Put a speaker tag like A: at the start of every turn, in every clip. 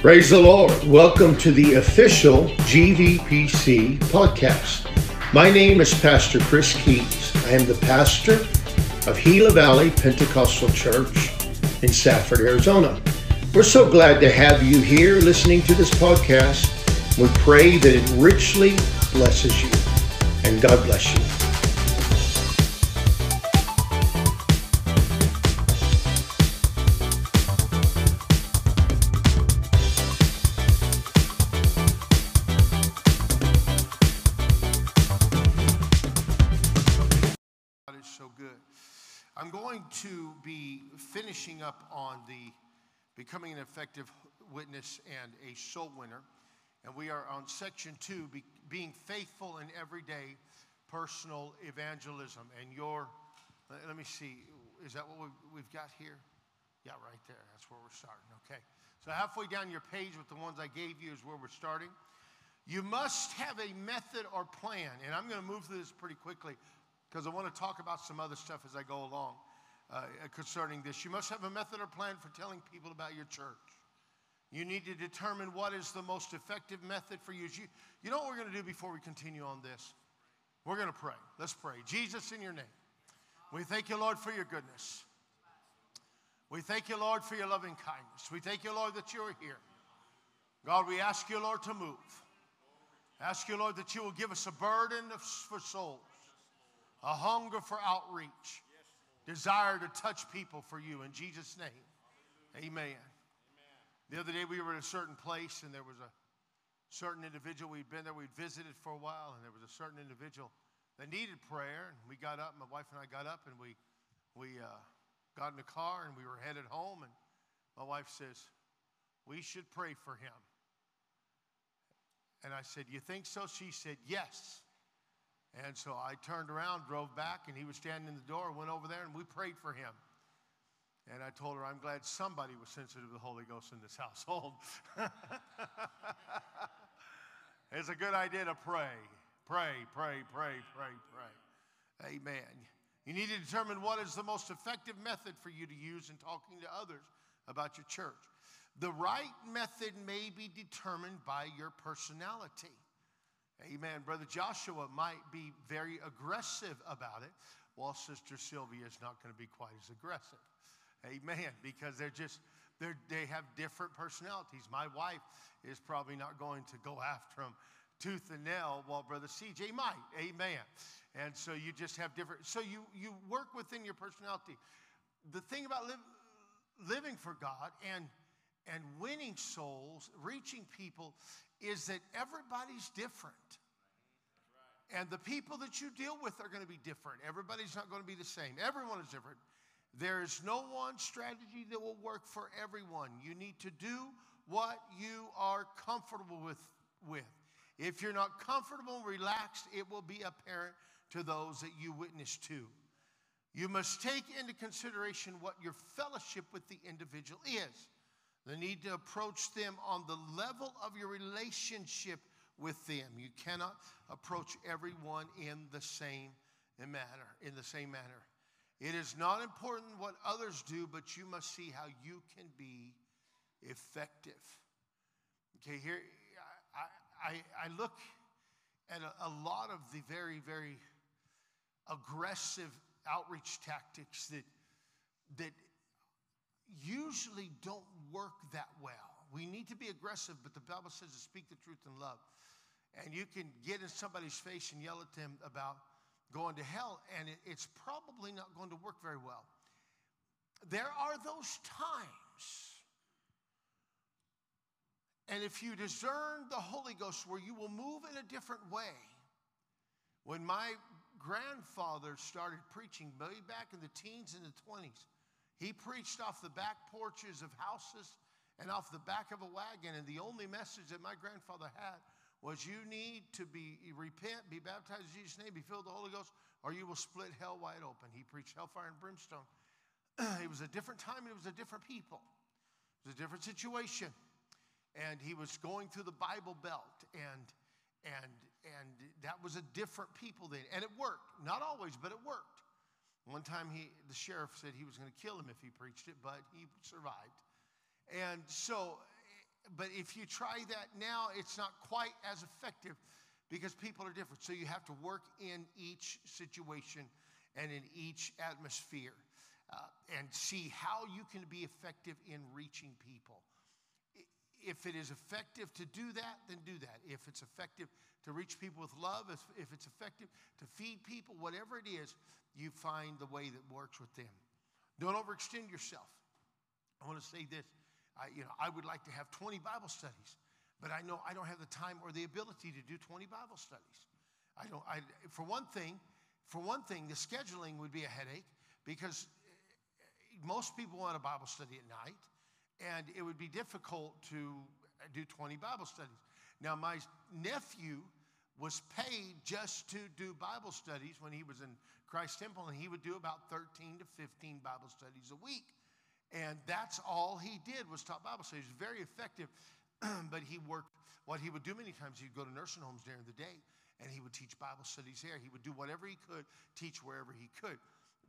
A: Praise the Lord. Welcome to the official GVPC podcast. My name is Pastor Chris Keys. I am the pastor of Gila Valley Pentecostal Church in Safford, Arizona. We're so glad to have you here listening to this podcast. We pray that it richly blesses you. And God bless you.
B: Finishing up on the becoming an effective witness and a soul winner. And we are on section two, be, being faithful in everyday personal evangelism. And your, let, let me see, is that what we've, we've got here? Yeah, right there. That's where we're starting. Okay. So halfway down your page with the ones I gave you is where we're starting. You must have a method or plan. And I'm going to move through this pretty quickly because I want to talk about some other stuff as I go along uh, concerning this. You must have a method or plan for telling people about your church. You need to determine what is the most effective method for you. You, you know what we're going to do before we continue on this? We're going to pray. Let's pray. Jesus, in your name, we thank you, Lord, for your goodness. We thank you, Lord, for your loving kindness. We thank you, Lord, that you are here. God, we ask you, Lord, to move. Ask you, Lord, that you will give us a burden of, for souls, a hunger for outreach, desire to touch people for you. In Jesus' name, amen. The other day we were at a certain place and there was a certain individual we'd been there, we'd visited for a while, and there was a certain individual that needed prayer. And we got up, my wife and I got up, and we, we uh, got in the car and we were headed home. And my wife says, We should pray for him. And I said, You think so? She said, Yes. And so I turned around, drove back, and he was standing in the door, went over there, and we prayed for him. And I told her, I'm glad somebody was sensitive to the Holy Ghost in this household. it's a good idea to pray. Pray, pray, pray, pray, pray. Amen. You need to determine what is the most effective method for you to use in talking to others about your church. The right method may be determined by your personality. Amen. Brother Joshua might be very aggressive about it, while Sister Sylvia is not going to be quite as aggressive. Amen. Because they're just, they're, they have different personalities. My wife is probably not going to go after them tooth and nail, while Brother CJ might. Amen. And so you just have different, so you, you work within your personality. The thing about living for God and, and winning souls, reaching people, is that everybody's different. And the people that you deal with are going to be different. Everybody's not going to be the same. Everyone is different. There is no one strategy that will work for everyone. You need to do what you are comfortable with. with. If you're not comfortable relaxed, it will be apparent to those that you witness to. You must take into consideration what your fellowship with the individual is. The need to approach them on the level of your relationship with them. You cannot approach everyone in the same manner. In the same manner. It is not important what others do, but you must see how you can be effective. Okay, here I, I, I look at a, a lot of the very, very aggressive outreach tactics that that usually don't work that well. We need to be aggressive, but the Bible says to speak the truth in love. And you can get in somebody's face and yell at them about going to hell, and it, it's probably not going to work very well. There are those times, and if you discern the Holy Ghost where you will move in a different way, when my grandfather started preaching way back in the teens and the 20s, he preached off the back porches of houses and off the back of a wagon. And the only message that my grandfather had was you need to be repent, be baptized in Jesus' name, be filled with the Holy Ghost, or you will split hell wide open. He preached hellfire and brimstone. it was a different time and it was a different people. It was a different situation. And he was going through the Bible Belt and and and that was a different people then. And it worked. Not always, but it worked. One time he, the sheriff said he was going to kill him if he preached it, but he survived. And so but if you try that now, it's not quite as effective because people are different. So you have to work in each situation and in each atmosphere uh, and see how you can be effective in reaching people. If it is effective to do that, then do that. If it's effective to reach people with love, if, if it's effective to feed people, whatever it is, you find the way that works with them. Don't overextend yourself. I want to say this. I, you know, I would like to have 20 Bible studies, but I know I don't have the time or the ability to do 20 Bible studies. I don't. I, for one thing, for one thing, the scheduling would be a headache because eh, eh, most people want a Bible study at night, and it would be difficult to do 20 Bible studies. Now, my nephew was paid just to do Bible studies when he was in Christ Temple, and he would do about 13 to 15 Bible studies a week. And that's all he did was taught Bible studies. Very effective, but he worked. What he would do many times, he'd go to nursing homes during the day, and he would teach Bible studies there. He would do whatever he could, teach wherever he could.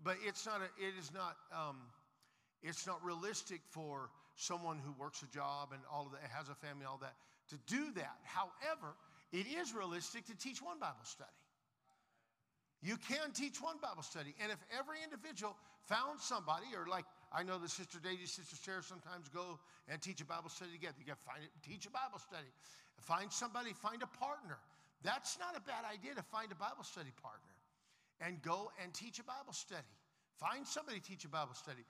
B: But it's not. A, it is not. Um, it's not realistic for someone who works a job and all of that, has a family, all that, to do that. However, it is realistic to teach one Bible study. You can teach one Bible study. And if every individual found somebody, or like I know the Sister Daisy, Sister Sarah sometimes go and teach a Bible study together. You got to find it, teach a Bible study. Find somebody, find a partner. That's not a bad idea to find a Bible study partner and go and teach a Bible study. Find somebody teach a Bible study.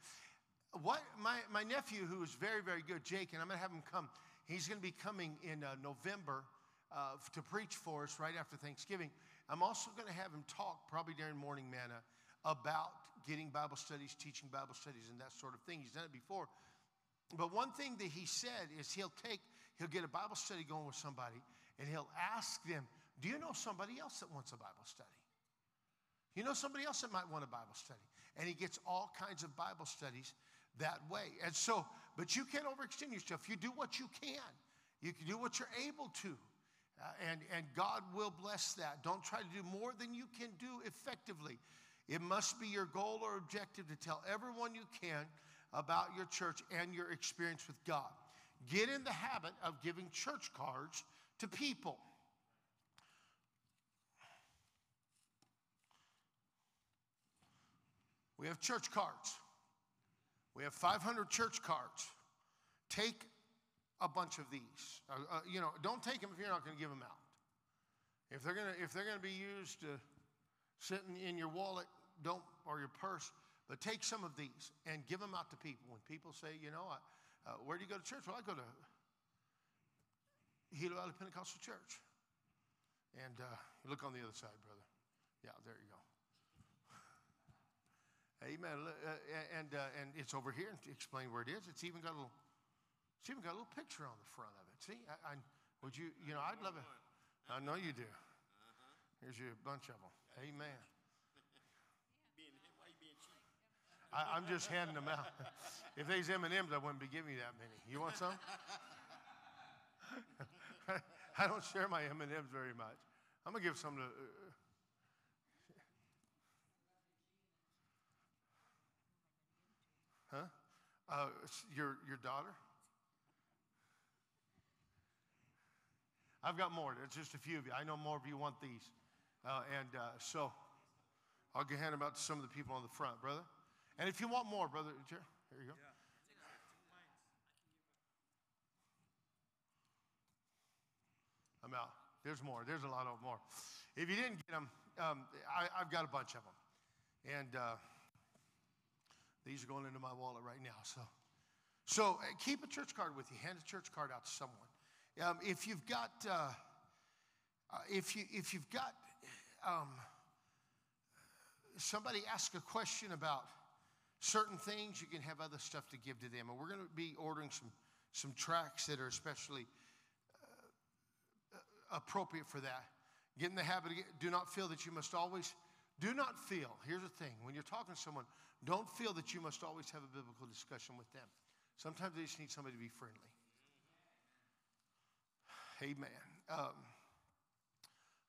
B: What my, my nephew, who is very, very good, Jake, and I'm going to have him come. He's going to be coming in uh, November uh, to preach for us right after Thanksgiving. I'm also going to have him talk, probably during Morning Manna, about getting Bible studies, teaching Bible studies, and that sort of thing. He's done it before. But one thing that he said is he'll take, he'll get a Bible study going with somebody, and he'll ask them, Do you know somebody else that wants a Bible study? You know somebody else that might want a Bible study? And he gets all kinds of Bible studies that way. And so, but you can't overextend yourself. You do what you can, you can do what you're able to. Uh, and, and God will bless that. Don't try to do more than you can do effectively. It must be your goal or objective to tell everyone you can about your church and your experience with God. Get in the habit of giving church cards to people. We have church cards. We have 500 church cards. Take a bunch of these. Uh, uh, you know, don't take them if you're not going to give them out. If they're going to if they're going to be used to sitting in your wallet, don't or your purse, but take some of these and give them out to people. When people say, you know, I, uh, where do you go to church? Well, I go to Gila Valley Pentecostal Church. And uh, look on the other side, brother. Yeah, there you go. Amen. Uh, and uh, and it's over here. And to explain where it is, it's even got a little. It's even got a little picture on the front of it. See, I, I would you, you know, I'd love it. I know you do. Here's your bunch of them. Amen. I, am just handing them out. if they's M&Ms, I wouldn't be giving you that many. You want some? I don't share my M&Ms very much. I'm gonna give some to. Uh, huh? Uh, your your daughter? I've got more. It's just a few of you. I know more of you want these, uh, and uh, so I'll hand them out to some of the people on the front, brother. And if you want more, brother, here you go. I'm out. There's more. There's a lot of more. If you didn't get them, um, I, have got a bunch of them. And uh, these are going into my wallet right now. So, so uh, keep a church card with you. Hand a church card out to someone. Um, if you've got, uh, uh if you if you've got um, somebody ask a question about certain things, you can have other stuff to give to them. And we're going to be ordering some, some tracts that are especially uh, appropriate for that. Get in the habit of, do not feel that you must always, do not feel, here's the thing, when you're talking to someone, don't feel that you must always have a biblical discussion with them. Sometimes they just need somebody to be friendly. Amen. Um,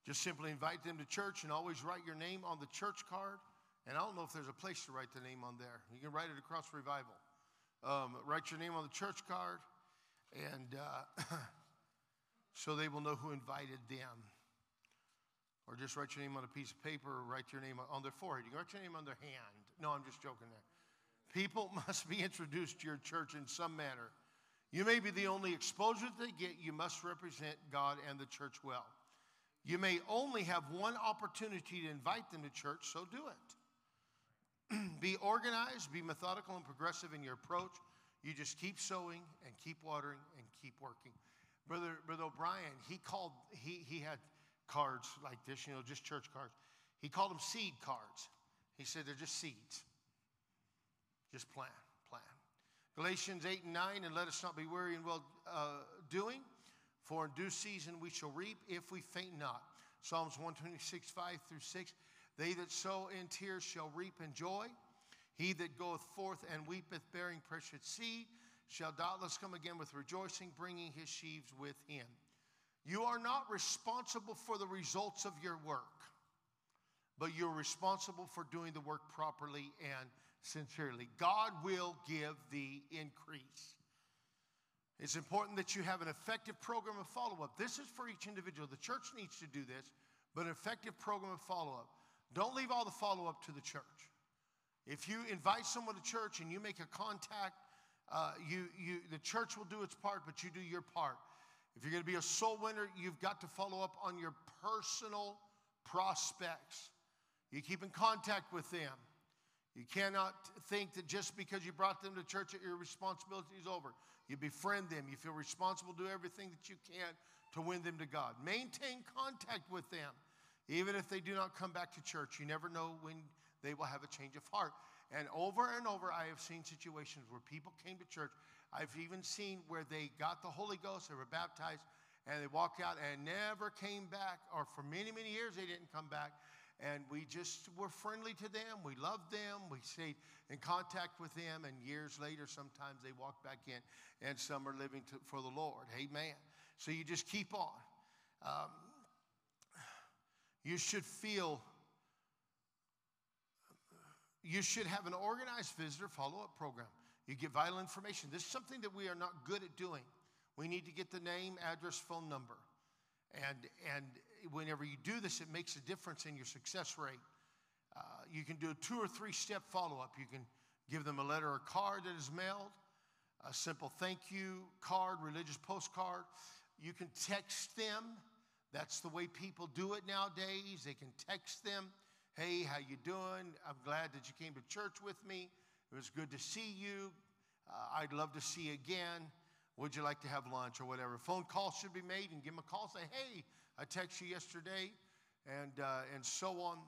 B: just simply invite them to church and always write your name on the church card and I don't know if there's a place to write the name on there. You can write it across revival. Um, write your name on the church card And uh, so they will know who invited them. Or just write your name on a piece of paper or write your name on their forehead. You can write your name on their hand. No, I'm just joking there. People must be introduced to your church in some manner. You may be the only exposure they get. You must represent God and the church well. You may only have one opportunity to invite them to church, so do it. be organized, be methodical and progressive in your approach. You just keep sowing and keep watering and keep working. Brother, Brother O'Brien, he called, he, he had cards like this, you know, just church cards. He called them seed cards. He said they're just seeds. Just plan, plan. Galatians 8 and 9, and let us not be weary in well uh, doing, for in due season we shall reap if we faint not. Psalms 126, 5 through 6. They that sow in tears shall reap in joy. He that goeth forth and weepeth, bearing precious seed, shall doubtless come again with rejoicing, bringing his sheaves with him. You are not responsible for the results of your work, but you're responsible for doing the work properly and sincerely. God will give the increase. It's important that you have an effective program of follow up. This is for each individual. The church needs to do this, but an effective program of follow up. Don't leave all the follow up to the church. If you invite someone to church and you make a contact, uh, you, you, the church will do its part, but you do your part. If you're going to be a soul winner, you've got to follow up on your personal prospects. You keep in contact with them. You cannot think that just because you brought them to church that your responsibility is over. You befriend them. You feel responsible do everything that you can to win them to God. Maintain contact with them. Even if they do not come back to church, you never know when they will have a change of heart. And over and over, I have seen situations where people came to church. I've even seen where they got the Holy Ghost, they were baptized, and they walked out and never came back, or for many, many years they didn't come back. And we just were friendly to them. We loved them. We stayed in contact with them. And years later, sometimes they walk back in, and some are living to, for the Lord. Amen. So you just keep on. Um, you should feel you should have an organized visitor follow up program. You get vital information. This is something that we are not good at doing. We need to get the name, address, phone number. And, and whenever you do this, it makes a difference in your success rate. Uh, you can do a two or three step follow up. You can give them a letter or card that is mailed, a simple thank you card, religious postcard. You can text them. That's the way people do it nowadays. They can text them. Hey, how you doing? I'm glad that you came to church with me. It was good to see you. Uh, I'd love to see you again. Would you like to have lunch or whatever? Phone calls should be made and give them a call. Say, hey, I texted you yesterday, and uh, and so on,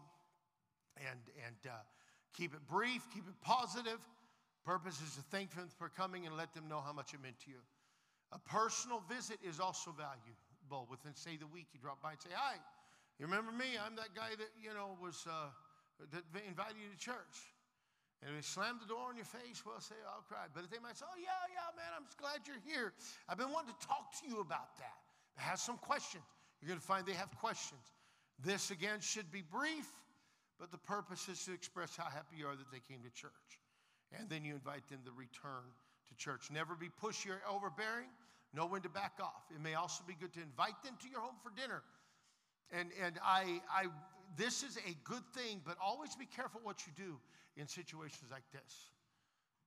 B: and and uh, keep it brief, keep it positive. Purpose is to thank them for coming and let them know how much it meant to you. A personal visit is also valuable. Within say the week, you drop by and say, hi. You remember me? I'm that guy that, you know, was uh, that invited you to church. And if slam the door in your face, well, say, oh, I'll cry. But if they might say, oh, yeah, yeah, man, I'm glad you're here. I've been wanting to talk to you about that. I Have some questions. You're going to find they have questions. This, again, should be brief, but the purpose is to express how happy you are that they came to church. And then you invite them to return to church. Never be pushy or overbearing. Know when to back off. It may also be good to invite them to your home for dinner and, and I, I, this is a good thing, but always be careful what you do in situations like this.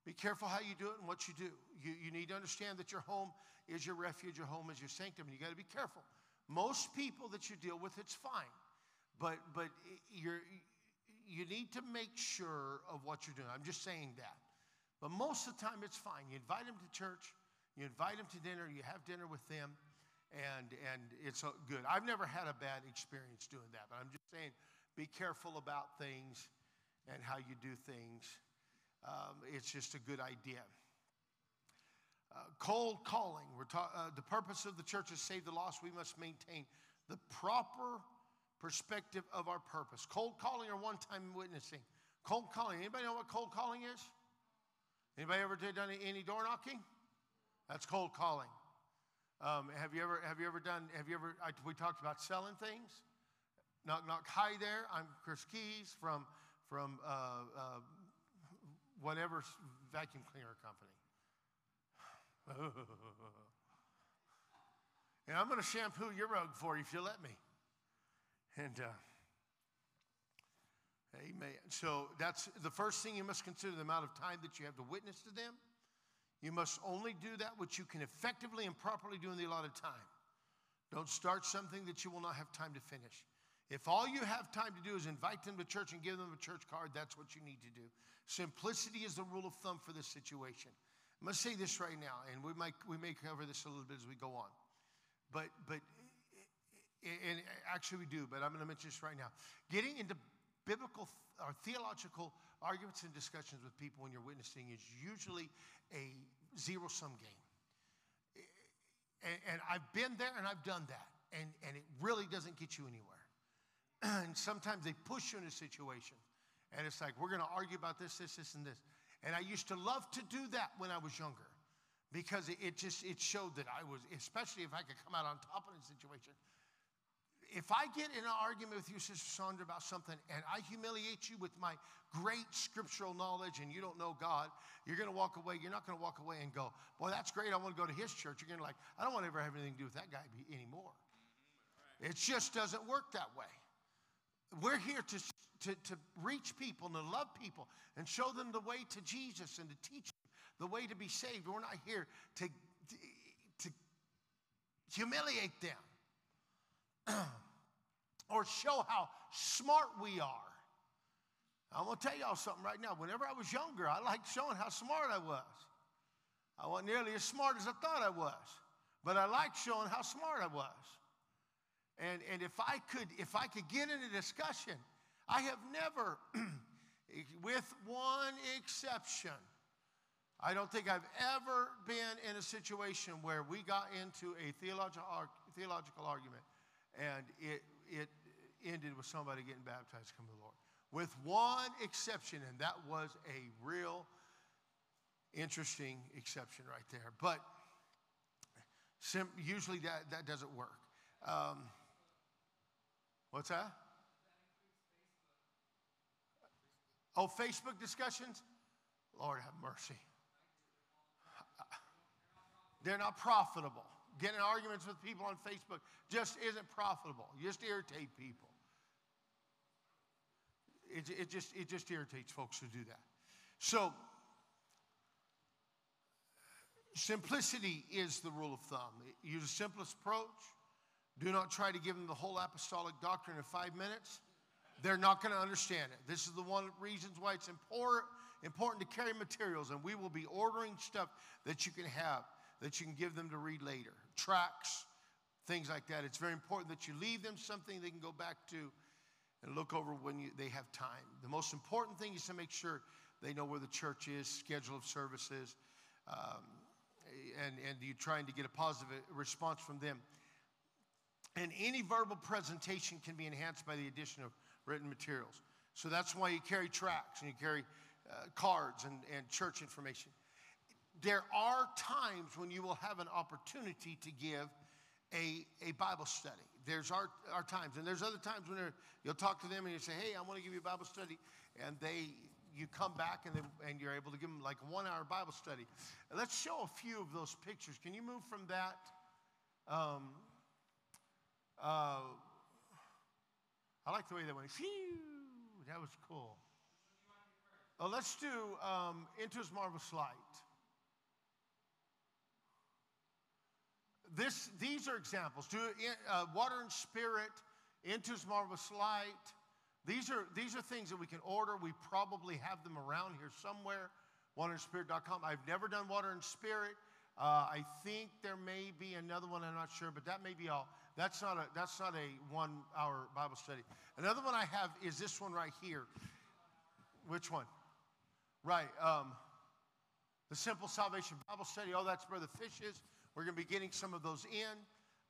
B: Be careful how you do it and what you do. You, you need to understand that your home is your refuge, your home is your sanctum, and you got to be careful. Most people that you deal with, it's fine, but but you're you need to make sure of what you're doing. I'm just saying that. But most of the time, it's fine. You invite them to church, you invite them to dinner, you have dinner with them, and, and it's good. I've never had a bad experience doing that, but I'm just saying be careful about things and how you do things. Um, it's just a good idea. Uh, cold calling. We're ta- uh, the purpose of the church is save the lost. We must maintain the proper perspective of our purpose. Cold calling or one-time witnessing. Cold calling. Anybody know what cold calling is? Anybody ever done any door knocking? That's cold calling. Um, have you ever have you ever done? Have you ever? I, we talked about selling things. Knock knock. Hi there. I'm Chris Keys from from uh, uh, whatever vacuum cleaner company. And I'm going to shampoo your rug for you if you let me. And, uh, amen. So that's the first thing you must consider the amount of time that you have to witness to them. You must only do that which you can effectively and properly do in the allotted time. Don't start something that you will not have time to finish. If all you have time to do is invite them to church and give them a church card, that's what you need to do. Simplicity is the rule of thumb for this situation. I'm going to say this right now, and we might we may cover this a little bit as we go on. But but and actually we do, but I'm going to mention this right now. Getting into biblical or theological arguments and discussions with people when you're witnessing is usually a zero sum game. And, and I've been there and I've done that, and, and it really doesn't get you anywhere. and sometimes they push you in a situation. And it's like, we're going to argue about this, this, this, and this. And I used to love to do that when I was younger because it, it just it showed that I was, especially if I could come out on top of the situation. If I get in an argument with you, Sister Sandra, about something and I humiliate you with my great scriptural knowledge and you don't know God, you're going to walk away. You're not going to walk away and go, Boy, that's great. I want to go to his church. You're going to like, I don't want to ever have anything to do with that guy anymore. It just doesn't work that way. We're here to, to, to reach people and to love people and show them the way to Jesus and to teach them the way to be saved. We're not here to, to, to humiliate them or show how smart we are. I'm to tell y'all something right now. Whenever I was younger, I liked showing how smart I was. I wasn't nearly as smart as I thought I was, but I liked showing how smart I was. And, and if I could, if I could get in a discussion, I have never, with one exception, I don't think I've ever been in a situation where we got into a theological, theological argument and it, it ended with somebody getting baptized, come to the Lord. With one exception, and that was a real interesting exception right there. But usually that, that doesn't work. Um, What's that? Oh, Facebook discussions? Lord have mercy. They're not profitable. Getting arguments with people on Facebook just isn't profitable. You just irritate people. It, it, just, it just irritates folks to do that. So, simplicity is the rule of thumb. Use the simplest approach. Do not try to give them the whole apostolic doctrine in five minutes. They're not going to understand it. This is the one reasons why it's important, important to carry materials, and we will be ordering stuff that you can have, that you can give them to read later. Tracts, things like that. It's very important that you leave them something they can go back to and look over when you, they have time. The most important thing is to make sure they know where the church is, schedule of services, um, and, and you're trying to get a positive response from them. And any verbal presentation can be enhanced by the addition of written materials. So that's why you carry tracts and you carry uh, cards and, and church information. There are times when you will have an opportunity to give a, a Bible study. There's our, our times. And there's other times when you'll talk to them and you say, hey, I want to give you a Bible study. And they, you come back and, they, and you're able to give them like a one hour Bible study. Let's show a few of those pictures. Can you move from that? Um, uh, I like the way that went. Phew, that was cool. Oh, let's do um, Into His Marvelous Light. This, these are examples. Do uh, Water and Spirit, Into His Marvelous Light. These are, these are things that we can order. We probably have them around here somewhere. Waterandspirit.com. I've never done Water and Spirit. Uh, I think there may be another one. I'm not sure, but that may be all. That's not a, that's not a one hour Bible study. Another one I have is this one right here. Which one? Right. Um, the Simple Salvation Bible Study. Oh, that's Brother Fish's. We're going to be getting some of those in.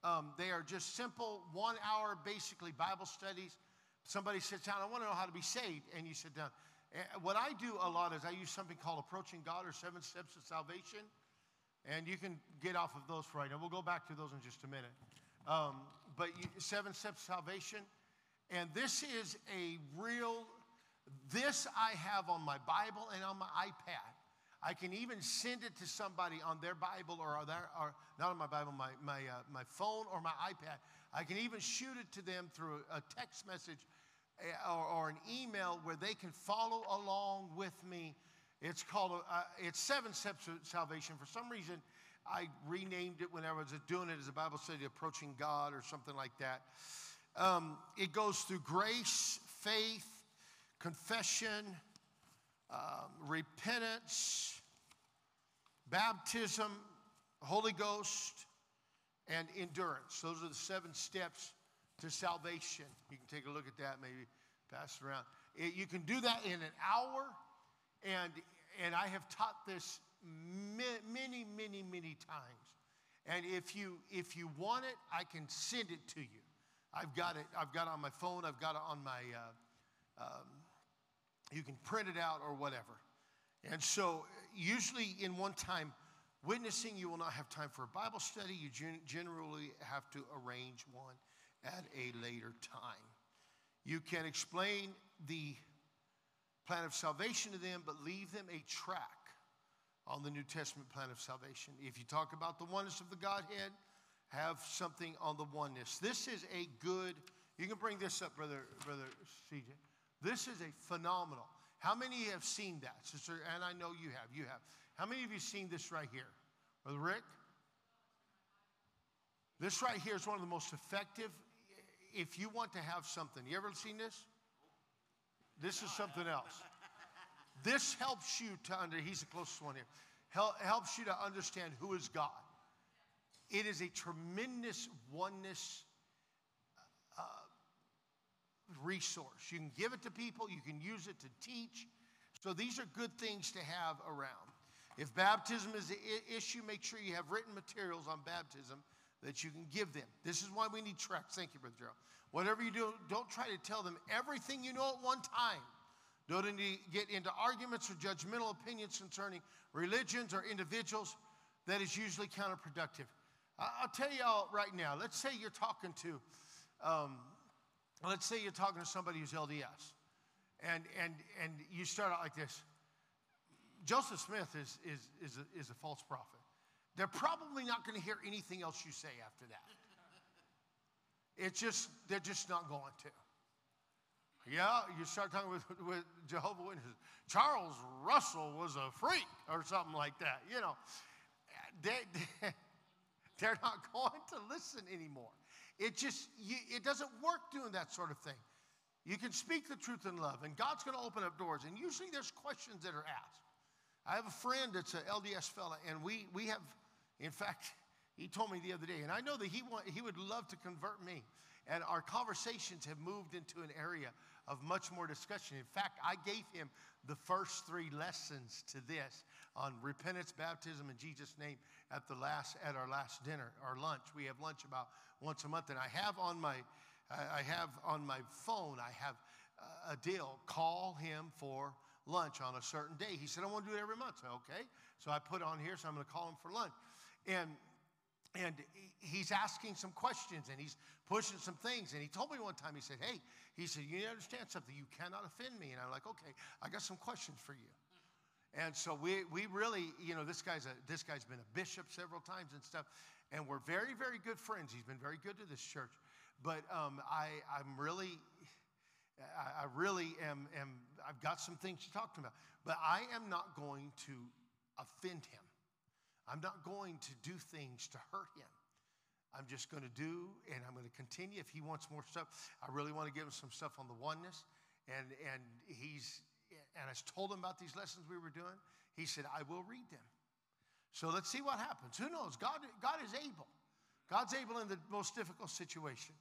B: Um, they are just simple, one hour, basically Bible studies. Somebody sits down, I want to know how to be saved, and you sit down. And what I do a lot is I use something called Approaching God or Seven Steps of Salvation. And you can get off of those right now. We'll go back to those in just a minute. Um, but you, seven steps salvation. And this is a real, this I have on my Bible and on my iPad. I can even send it to somebody on their Bible or, their, or not on my Bible, my, my, uh, my phone or my iPad. I can even shoot it to them through a text message eh, or, or an email where they can follow along with me. It's called, uh, it's Seven Steps of Salvation. For some reason, I renamed it when I was doing it as a Bible study, Approaching God or something like that. Um, it goes through grace, faith, confession, um, repentance, baptism, Holy Ghost, and endurance. Those are the seven steps to salvation. You can take a look at that, maybe pass it around. It, you can do that in an hour, and, and I have taught this many, many, many times. And if you, if you want it, I can send it to you. I've got it. I've got it on my phone. I've got it on my. Uh, um, you can print it out or whatever. And so, usually in one time witnessing, you will not have time for a Bible study. You gen- generally have to arrange one at a later time. You can explain the plan of salvation to them, but leave them a tract on the New Testament plan of salvation. If you talk about the oneness of the Godhead, have something on the oneness. This is a good, you can bring this up, Brother, Brother CJ. This is a phenomenal. How many have seen that, Sister? And I know you have. You have. How many of you seen this right here? Brother Rick? This right here is one of the most effective. If you want to have something, you ever seen this? This is something else. This helps you to under, he's the closest one here, Hel- helps you to understand who is God. It is a tremendous oneness resource. You can give it to people, you can use it to teach. So these are good things to have around. If baptism is the issue, make sure you have written materials on baptism that you can give them. This is why we need tracts. Thank you, Brother Gerald. Whatever you do, don't try to tell them everything you know at one time. Don't get into arguments or judgmental opinions concerning religions or individuals. That is usually counterproductive. I'll tell y'all right now. Let's say you're talking to, um, let's say you're talking to somebody who's LDS, and and and you start out like this. Joseph Smith is is is a, is a false prophet. They're probably not going to hear anything else you say after that. It's just they're just not going to. Yeah, you start talking with, with Jehovah Witnesses. Charles Russell was a freak or something like that. You know, they, they, they're not going to listen anymore. It just, it doesn't work doing that sort of thing. You can speak the truth in love, and God's going to open up doors. And usually there's questions that are asked. I have a friend that's an LDS fella, and we, we have, in fact, he told me the other day, and I know that he, want, he would love to convert me. And our conversations have moved into an area of much more discussion. In fact, I gave him the first three lessons to this on repentance, baptism, in Jesus' name at the last at our last dinner, our lunch. We have lunch about once a month, and I have on my I have on my phone. I have a deal. Call him for lunch on a certain day. He said, I want to do it every month. So, okay. So I put on here, so I'm going to call him for lunch. And and he's asking some questions and he's pushing some things. And he told me one time, he said, Hey, he said, You understand something. You cannot offend me. And I'm like, Okay, I got some questions for you. And so we, we really, you know, this guy's, a, this guy's been a bishop several times and stuff. And we're very, very good friends. He's been very good to this church. But um, I, I'm really, I, I really am, am, I've got some things to talk to him about. But I am not going to offend him. I'm not going to do things to hurt him. I'm just going to do, and I'm going to continue. If he wants more stuff, I really want to give him some stuff on the oneness. And, and he's, and I told him about these lessons we were doing. He said, I will read them. So let's see what happens. Who knows? God, God is able. God's able in the most difficult situation.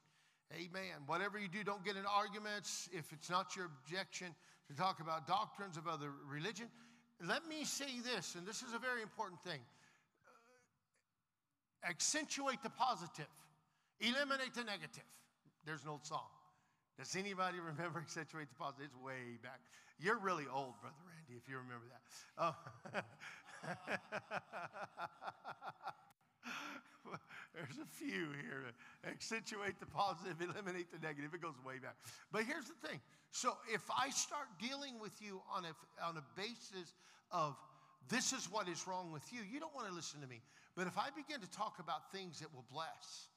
B: Amen. Whatever you do, don't get in arguments. If it's not your objection to talk about doctrines of other religion, let me say this, and this is a very important thing accentuate the positive, eliminate the negative. There's an old song. Does anybody remember accentuate the positive? It's way back. You're really old, Brother Randy, if you remember that. Oh. There's a few here. Accentuate the positive, eliminate the negative. It goes way back. But here's the thing. So if I start dealing with you on a, on a basis of this is what is wrong with you, you don't want to listen to me. But if I begin to talk about things that will bless,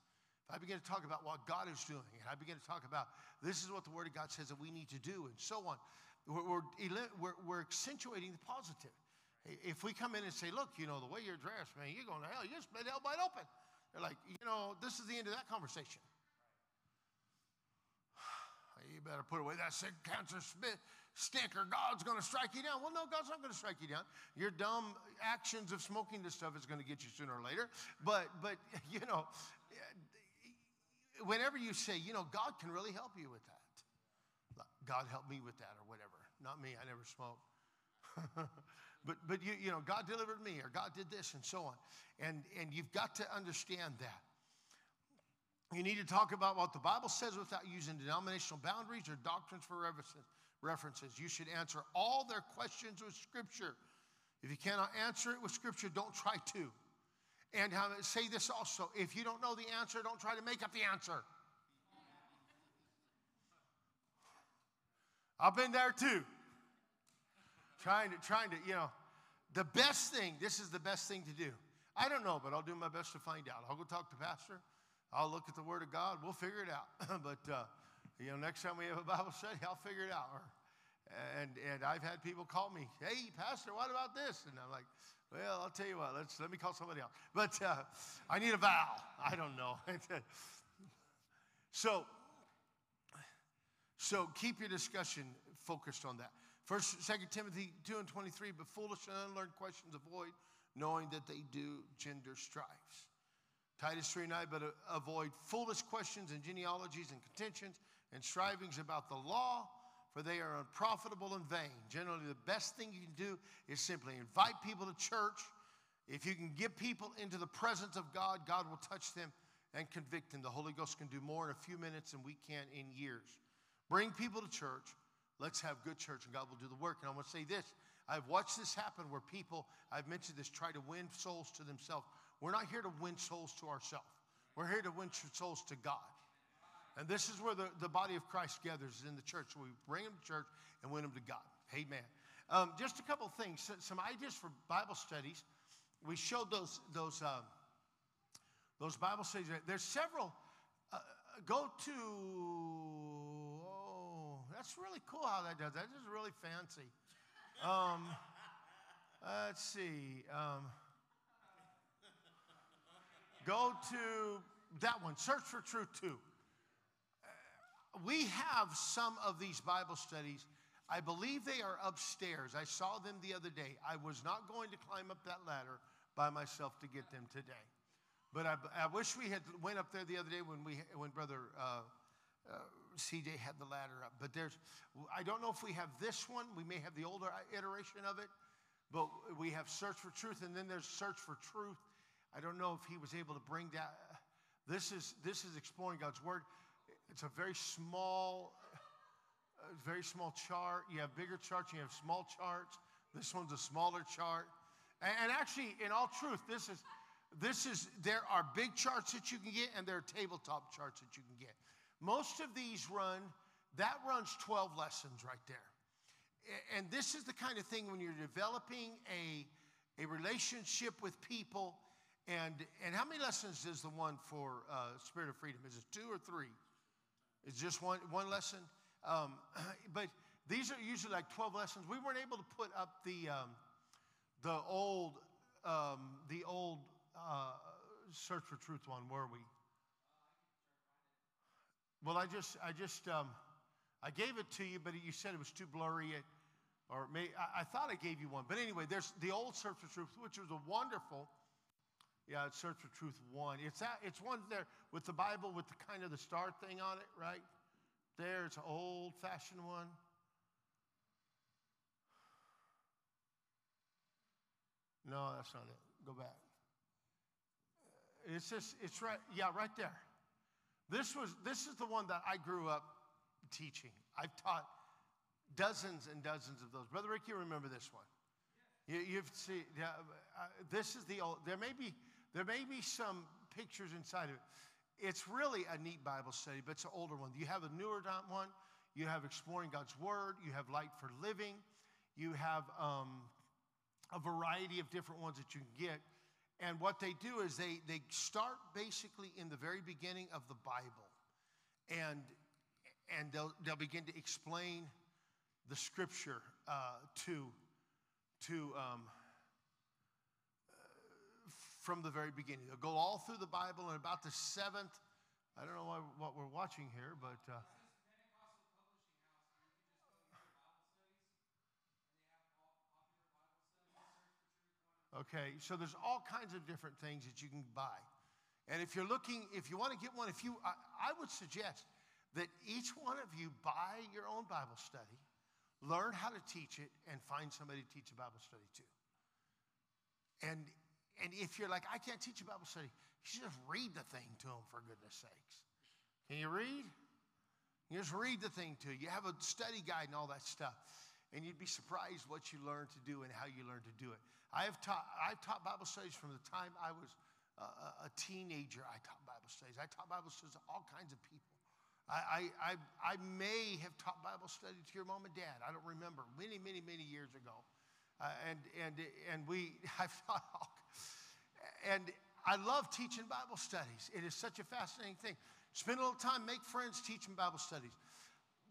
B: if I begin to talk about what God is doing, and I begin to talk about this is what the Word of God says that we need to do, and so on, we're, we're, we're, accentuating the positive. If we come in and say, look, you know, the way you're dressed, man, you're going to hell, you're split hell wide open. They're like, you know, this is the end of that conversation. You better put away that sick cancer spit stick or God's going to strike you down. Well, no, God's not going to strike you down. Your dumb actions of smoking this stuff is going to get you sooner or later. But, but you know, whenever you say, you know, God can really help you with that. God help me with that or whatever. Not me, I never smoked. but but you, you know, God delivered me or God did this and so on. And, and you've got to understand that. You need to talk about what the Bible says without using denominational boundaries or doctrines for references. You should answer all their questions with Scripture. If you cannot answer it with Scripture, don't try to. And say this also if you don't know the answer, don't try to make up the answer. I've been there too. Trying to, trying to, you know, the best thing, this is the best thing to do. I don't know, but I'll do my best to find out. I'll go talk to Pastor. I'll look at the Word of God. We'll figure it out. but, uh, you know, next time we have a Bible study, I'll figure it out. Or, and, and I've had people call me, hey, Pastor, what about this? And I'm like, well, I'll tell you what, let's, let me call somebody else. But uh, I need a vowel. I don't know. so, so keep your discussion focused on that. First, Second Timothy 2 and 23, but foolish and unlearned questions avoid, knowing that they do gender strifes. Titus 3 9, but avoid foolish questions and genealogies and contentions and strivings about the law, for they are unprofitable and vain. Generally, the best thing you can do is simply invite people to church. If you can get people into the presence of God, God will touch them and convict them. The Holy Ghost can do more in a few minutes than we can in years. Bring people to church. Let's have good church, and God will do the work. And I want to say this I've watched this happen where people, I've mentioned this, try to win souls to themselves. We're not here to win souls to ourselves, we're here to win souls to God. And this is where the, the body of Christ gathers in the church. We bring them to church and win them to God. Amen. Um, just a couple things, some ideas for Bible studies. We showed those those uh, those Bible studies. There's several. Uh, go to. Oh, that's really cool how that does. That is really fancy. Um, let's see. Um, go to that one. Search for truth too we have some of these Bible studies. I believe they are upstairs. I saw them the other day. I was not going to climb up that ladder by myself to get them today. But I, I wish we had went up there the other day when we when brother uh, uh, CJ had the ladder up. But there's I don't know if we have this one. We may have the older iteration of it, but we have Search for Truth, and then there's Search for Truth. I don't know if he was able to bring that. This is this is exploring God's word. It's a very small, very small chart. You have bigger charts, you have small charts. This one's a smaller chart. And, and actually, in all truth, this is this is there are big charts that you can get and there are tabletop charts that you can get. Most of these run, that runs 12 lessons right there. And this is the kind of thing when you're developing a, a relationship with people. And, and how many lessons is the one for uh, Spirit of Freedom? Is it two or three? It's just one, one lesson. Um, but these are usually like 12 lessons. We weren't able to put up the, um, the old, um, the old uh, Search for Truth one, were we? Well, I just, I just, um, I gave it to you, but you said it was too blurry. It, or may, I, I, thought I gave you one. But anyway, there's the old Search for Truth, which was a wonderful yeah, it's Search for Truth 1. It's, that, it's one there with the Bible with the kind of the star thing on it, right? There, it's an old fashioned one. No, that's not it. Go back. It's just, it's right, yeah, right there. This was, this is the one that I grew up teaching. I've taught dozens and dozens of those. Brother Rick, you remember this one? You, have seen, yeah, uh, this is the old, there may be, there may be some pictures inside of it. It's really a neat Bible study, but it's an older one. You have a newer one. You have Exploring God's Word. You have Light for Living. You have um, a variety of different ones that you can get. And what they do is they, they start basically in the very beginning of the Bible. And, and they'll, they'll begin to explain the scripture uh, to, to um, from the very beginning. They'll go all through the Bible, and about the seventh, I don't know why, what we're watching here, but. Uh, Okay, so there's all kinds of different things that you can buy. And if you're looking, if you want to get one, if you, I, I would suggest that each one of you buy your own Bible study, learn how to teach it, and find somebody to teach a Bible study to. And, and if you're like, I can't teach a Bible study, you should just read the thing to them for goodness sakes. Can you read? You just read the thing to you. You have a study guide and all that stuff. And you'd be surprised what you learn to do and how you learn to do it. I have taught, I've taught Bible studies from the time I was a, a teenager. I taught Bible studies. I taught Bible studies to all kinds of people. I, I, I, may have taught Bible study to your mom and dad. I don't remember. Many, many, many years ago. Uh, and, and, and we, I've taught all, and I love teaching Bible studies. It is such a fascinating thing. Spend a little time, make friends, teaching Bible studies.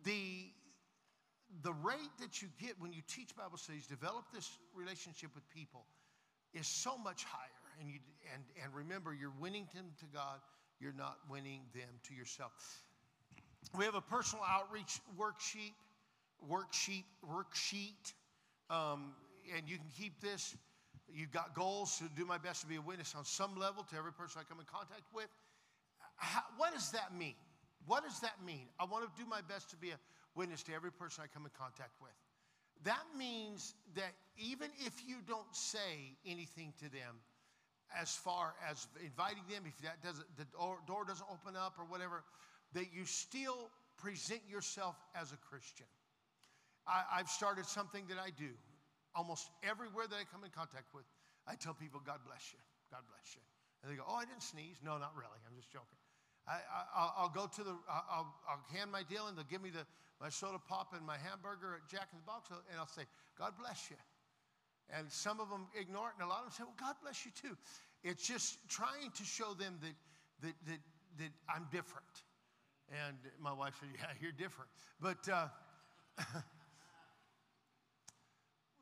B: The, the rate that you get when you teach Bible studies, develop this relationship with people, is so much higher. And, you, and, and remember, you're winning them to God, you're not winning them to yourself. We have a personal outreach worksheet, worksheet, worksheet, um, and you can keep this. You've got goals to do my best to be a witness on some level to every person I come in contact with. How, what does that mean? What does that mean? I want to do my best to be a witness to every person I come in contact with. That means that even if you don't say anything to them, as far as inviting them, if that doesn't, the door doesn't open up or whatever, that you still present yourself as a Christian. I, have started something that I do almost everywhere that I come in contact with. I tell people, God bless you. God bless you. And they go, Oh, I didn't sneeze. No, not really. I'm just joking. I, will go to the, I'll, I'll hand my deal and they'll give me the, my soda pop and my hamburger at Jack in the Box, and I'll say, God bless you. And some of them ignore it, and a lot of them say, Well, God bless you too. It's just trying to show them that, that, that, that I'm different. And my wife said, Yeah, you're different. But, uh,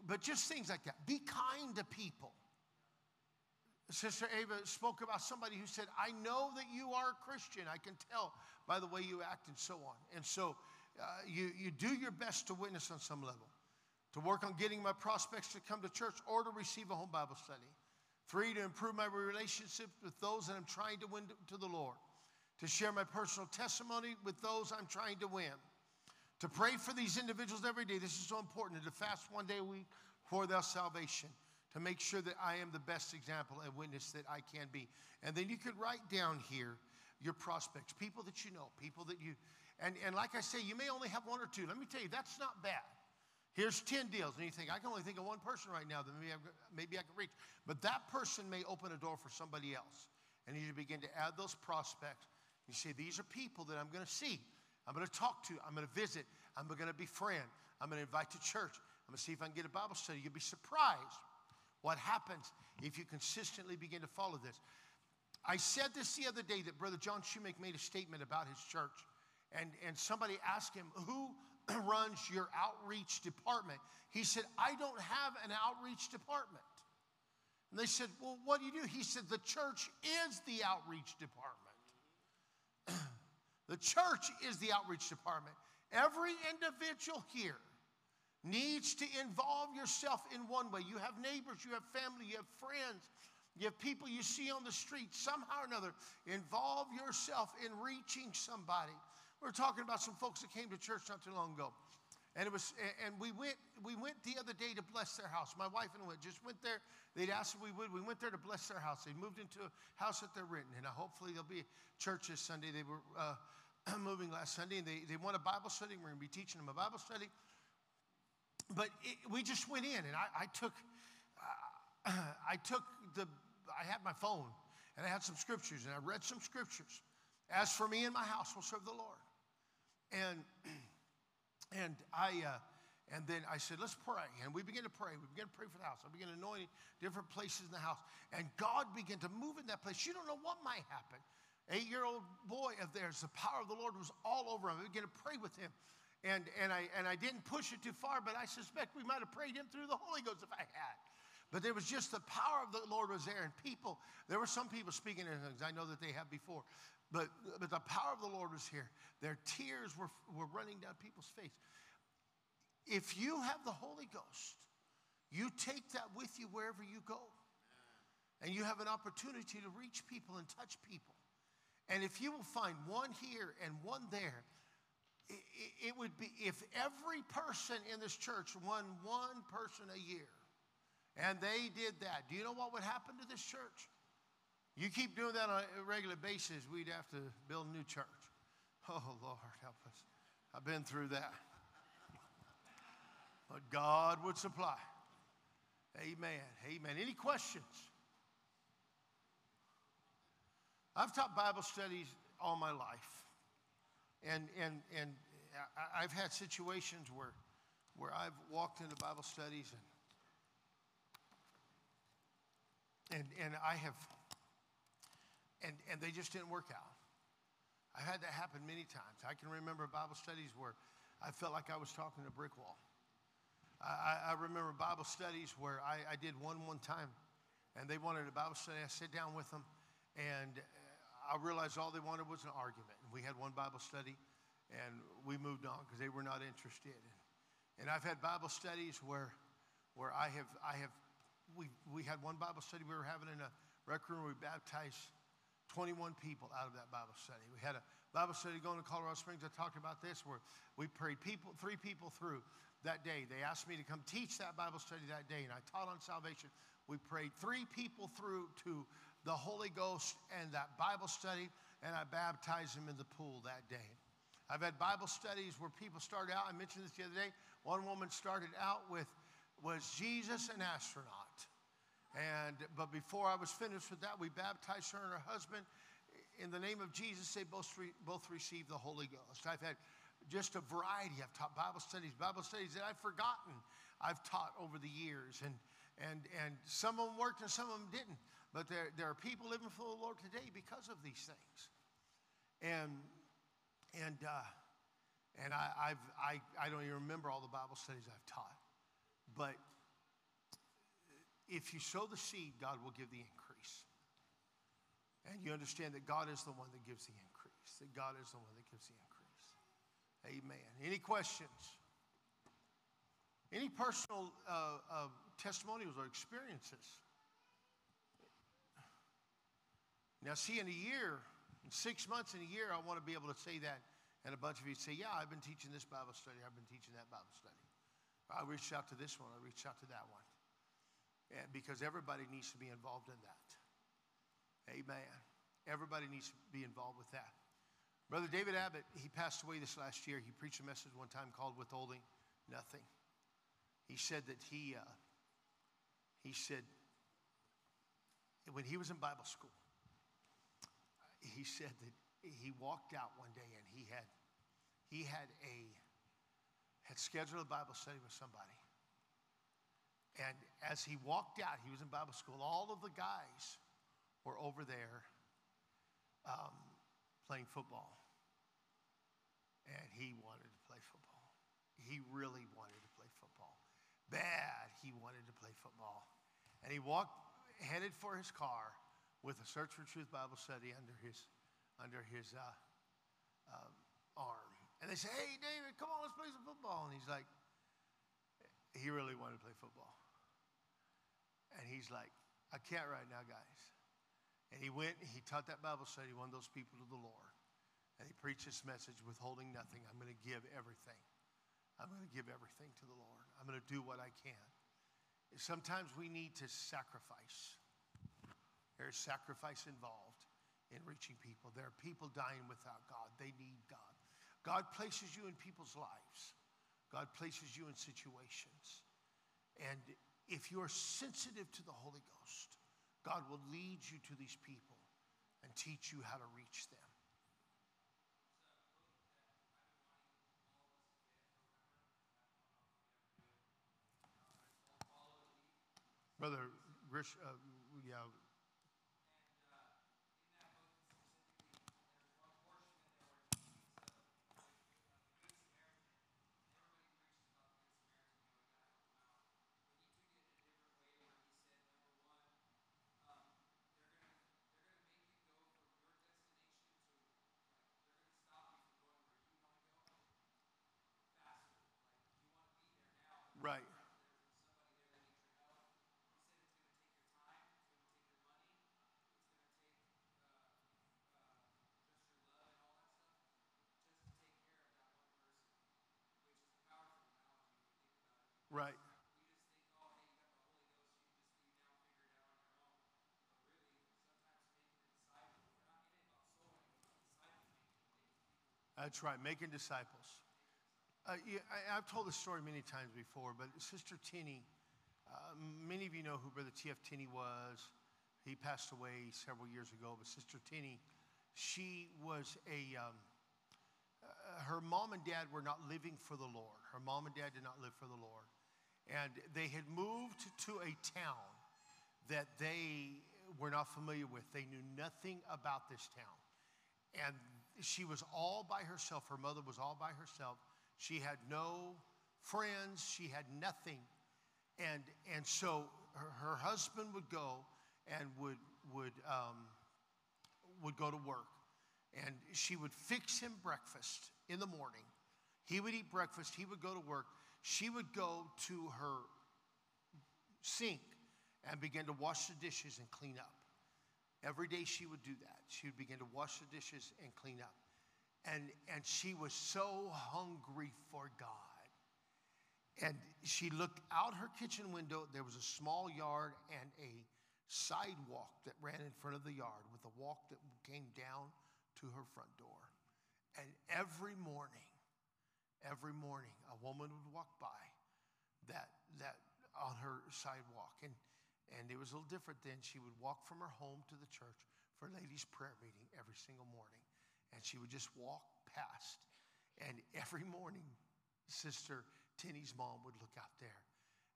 B: but just things like that. Be kind to people. Sister Ava spoke about somebody who said, I know that you are a Christian. I can tell by the way you act and so on. And so uh, you, you do your best to witness on some level, to work on getting my prospects to come to church or to receive a home Bible study. Three, to improve my relationship with those that I'm trying to win to the Lord. To share my personal testimony with those I'm trying to win. To pray for these individuals every day. This is so important. And to fast one day a week for their salvation to make sure that I am the best example and witness that I can be. And then you could write down here your prospects, people that you know, people that you, and, and like I say, you may only have one or two. Let me tell you, that's not bad. Here's 10 deals, and you think, I can only think of one person right now that maybe, I, maybe I can reach. But that person may open a door for somebody else. And you begin to add those prospects. You say, These are people that I'm going to see, I'm going to talk to, I'm going to visit, I'm going to befriend, I'm going to invite to church, I'm going to see if I can get a Bible study. You'll be surprised what happens if you consistently begin to follow this. I said this the other day that Brother John Shoemake made a statement about his church, and, and somebody asked him, Who runs your outreach department? He said, I don't have an outreach department. And they said, Well, what do you do? He said, The church is the outreach department. The church is the outreach department. Every individual here needs to involve yourself in one way. You have neighbors, you have family, you have friends, you have people you see on the street, somehow or another. Involve yourself in reaching somebody. We were talking about some folks that came to church not too long ago. And it was, and we went, we went the other day to bless their house. My wife and I just went there. They'd asked if we would. We went there to bless their house. They moved into a house that they're renting, and hopefully there'll be church this Sunday. They were uh, moving last Sunday, and they, they want a Bible study. We're going to be teaching them a Bible study but it, we just went in, and I, I took, uh, I took the, I had my phone, and I had some scriptures, and I read some scriptures. As for me and my house, will serve the Lord. And and I, uh, And then I said, let's pray. And we began to pray. We began to pray for the house. I began anointing different places in the house. And God began to move in that place. You don't know what might happen. Eight year old boy of theirs, the power of the Lord was all over him. I began to pray with him. And, and, I, and I didn't push it too far, but I suspect we might have prayed him through the Holy Ghost if I had. But there was just the power of the Lord was there, and people, there were some people speaking in tongues. I know that they have before. But, but the power of the Lord was here. Their tears were, were running down people's face. If you have the Holy Ghost, you take that with you wherever you go. And you have an opportunity to reach people and touch people. And if you will find one here and one there, it would be if every person in this church won one person a year and they did that, do you know what would happen to this church? You keep doing that on a regular basis, we'd have to build a new church. Oh, Lord, help us. I've been through that. But God would supply. Amen. Amen. Any questions? I've taught Bible studies all my life. And, and, and I've had situations where, where I've walked into Bible studies and, and, and I have, and, and they just didn't work out. I've had that happen many times. I can remember Bible studies where I felt like I was talking to a brick wall. I, I remember Bible studies where I, I did one one time, and they wanted a Bible study. I sit down with them, and I realized all they wanted was an argument. And we had one Bible study and we moved on because they were not interested. And I've had Bible studies where, where I have, I have, we, we had one Bible study we were having in a rec room. We baptized 21 people out of that Bible study. We had a Bible study going to Colorado Springs. I talked about this where we prayed people, three people through that day. They asked me to come teach that Bible study that day, and I taught on salvation. We prayed three people through to the Holy Ghost and that Bible study, and I baptized them in the pool that day. I've had Bible studies where people start out. I mentioned this the other day. One woman started out with was Jesus an astronaut, and but before I was finished with that, we baptized her and her husband in the name of Jesus. They both re, both received the Holy Ghost. I've had just a variety. I've taught Bible studies, Bible studies that I've forgotten. I've taught over the years, and and and some of them worked and some of them didn't. But there, there are people living for the Lord today because of these things. And, and, uh, and I, I've, I, I don't even remember all the Bible studies I've taught. But if you sow the seed, God will give the increase. And you understand that God is the one that gives the increase, that God is the one that gives the increase. Amen. Any questions? Any personal uh, uh, testimonials or experiences? Now, see, in a year, in six months in a year, I want to be able to say that. And a bunch of you say, Yeah, I've been teaching this Bible study. I've been teaching that Bible study. I reached out to this one. I reached out to that one. And because everybody needs to be involved in that. Amen. Everybody needs to be involved with that. Brother David Abbott, he passed away this last year. He preached a message one time called Withholding Nothing. He said that he, uh, he said, when he was in Bible school, he said that he walked out one day and he had he had a had scheduled a Bible study with somebody. And as he walked out, he was in Bible school. All of the guys were over there um, playing football. And he wanted to play football. He really wanted to play football. Bad, he wanted to play football. And he walked, headed for his car, with a Search for Truth Bible study under his, under his uh, uh, arm. And they say, hey, David, come on, let's play some football. And he's like, he really wanted to play football. And he's like, I can't right now, guys. And he went, he taught that Bible study, won those people to the Lord. And he preached this message, withholding nothing. I'm going to give everything. I'm going to give everything to the Lord. I'm going to do what I can. Sometimes we need to sacrifice. There's sacrifice involved in reaching people. There are people dying without God. They need God. God places you in people's lives, God places you in situations. And if you are sensitive to the Holy Ghost, God will lead you to these people and teach you how to reach them. Brother Grish, uh, yeah. Right. Right. That's right, making disciples. Uh, yeah, I, have told this story many times before, but Sister Tenney, uh, many of you know who Brother T.F. Tenney was. He passed away several years ago, but Sister Tenney, she was a, um, uh, her mom and dad were not living for the Lord. Her mom and dad did not live for the Lord. And they had moved to a town that they were not familiar with. They knew nothing about this town. And she was all by herself. Her mother was all by herself. She had no friends, she had nothing. And, and so her, her husband would go and would, would, um, would go to work. And she would fix him breakfast in the morning. He would eat breakfast, he would go to work. She would go to her sink and begin to wash the dishes and clean up. Every day she would do that. She would begin to wash the dishes and clean up. And, and she was so hungry for God. And she looked out her kitchen window. There was a small yard and a sidewalk that ran in front of the yard with a walk that came down to her front door. And every morning, every morning, a woman would walk by that, that on her sidewalk. And, and it was a little different then. She would walk from her home to the church for ladies' prayer meeting every single morning and she would just walk past. And every morning, Sister Tenney's mom would look out there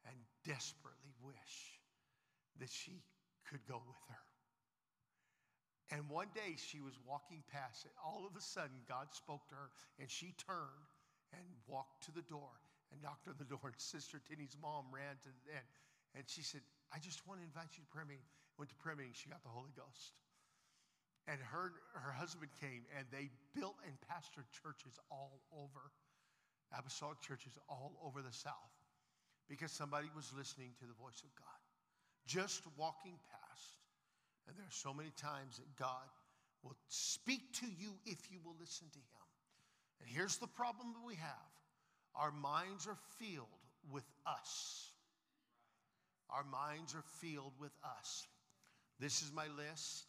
B: and desperately wish that she could go with her. And one day she was walking past, it. all of a sudden God spoke to her, and she turned and walked to the door and knocked on the door. And Sister Tenney's mom ran to the end, and she said, I just want to invite you to prayer meeting. Went to prayer meeting, she got the Holy Ghost. And her, her husband came and they built and pastored churches all over, apostolic churches all over the South, because somebody was listening to the voice of God, just walking past. And there are so many times that God will speak to you if you will listen to Him. And here's the problem that we have our minds are filled with us. Our minds are filled with us. This is my list.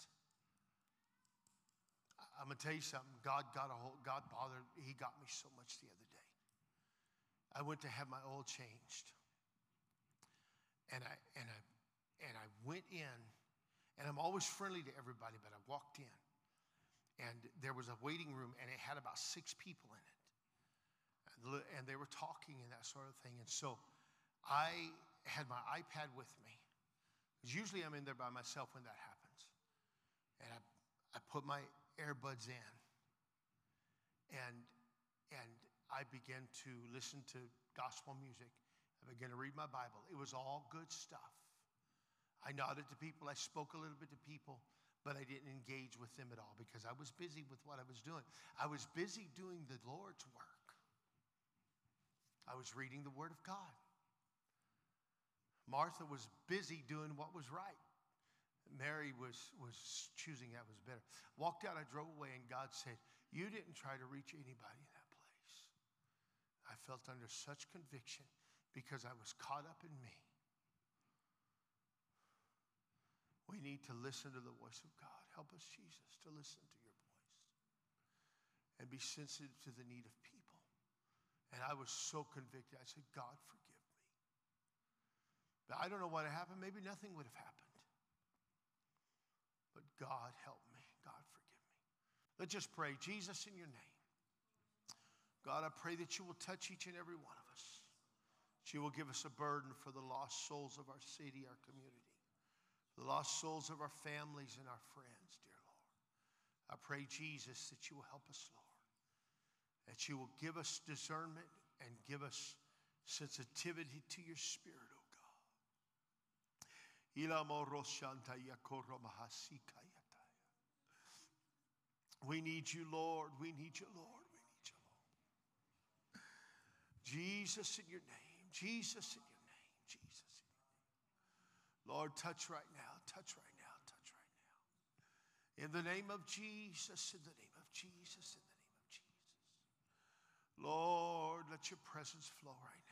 B: I'm gonna tell you something. God got a hold, God bothered, He got me so much the other day. I went to have my oil changed. And I and I and I went in, and I'm always friendly to everybody, but I walked in, and there was a waiting room, and it had about six people in it. And they were talking and that sort of thing. And so I had my iPad with me. Because usually I'm in there by myself when that happens. And I, I put my earbuds in. And, and I began to listen to gospel music. I began to read my Bible. It was all good stuff. I nodded to people, I spoke a little bit to people, but I didn't engage with them at all because I was busy with what I was doing. I was busy doing the Lord's work. I was reading the Word of God. Martha was busy doing what was right. Mary was, was choosing that was better. Walked out, I drove away, and God said, You didn't try to reach anybody in that place. I felt under such conviction because I was caught up in me. We need to listen to the voice of God. Help us, Jesus, to listen to your voice and be sensitive to the need of people. And I was so convicted. I said, God, forgive me. But I don't know what happened. Maybe nothing would have happened. But God, help me. God, forgive me. Let's just pray. Jesus, in your name. God, I pray that you will touch each and every one of us. You will give us a burden for the lost souls of our city, our community, the lost souls of our families and our friends, dear Lord. I pray, Jesus, that you will help us, Lord. That you will give us discernment and give us sensitivity to your spirit, oh God. We need you, Lord. We need you, Lord. We need you, Lord. Jesus in your name. Jesus in your name. Jesus in your name. Lord, touch right now. Touch right now. Touch right now. In the name of Jesus. In the name of Jesus. In the name of Jesus. Lord, let your presence flow right now.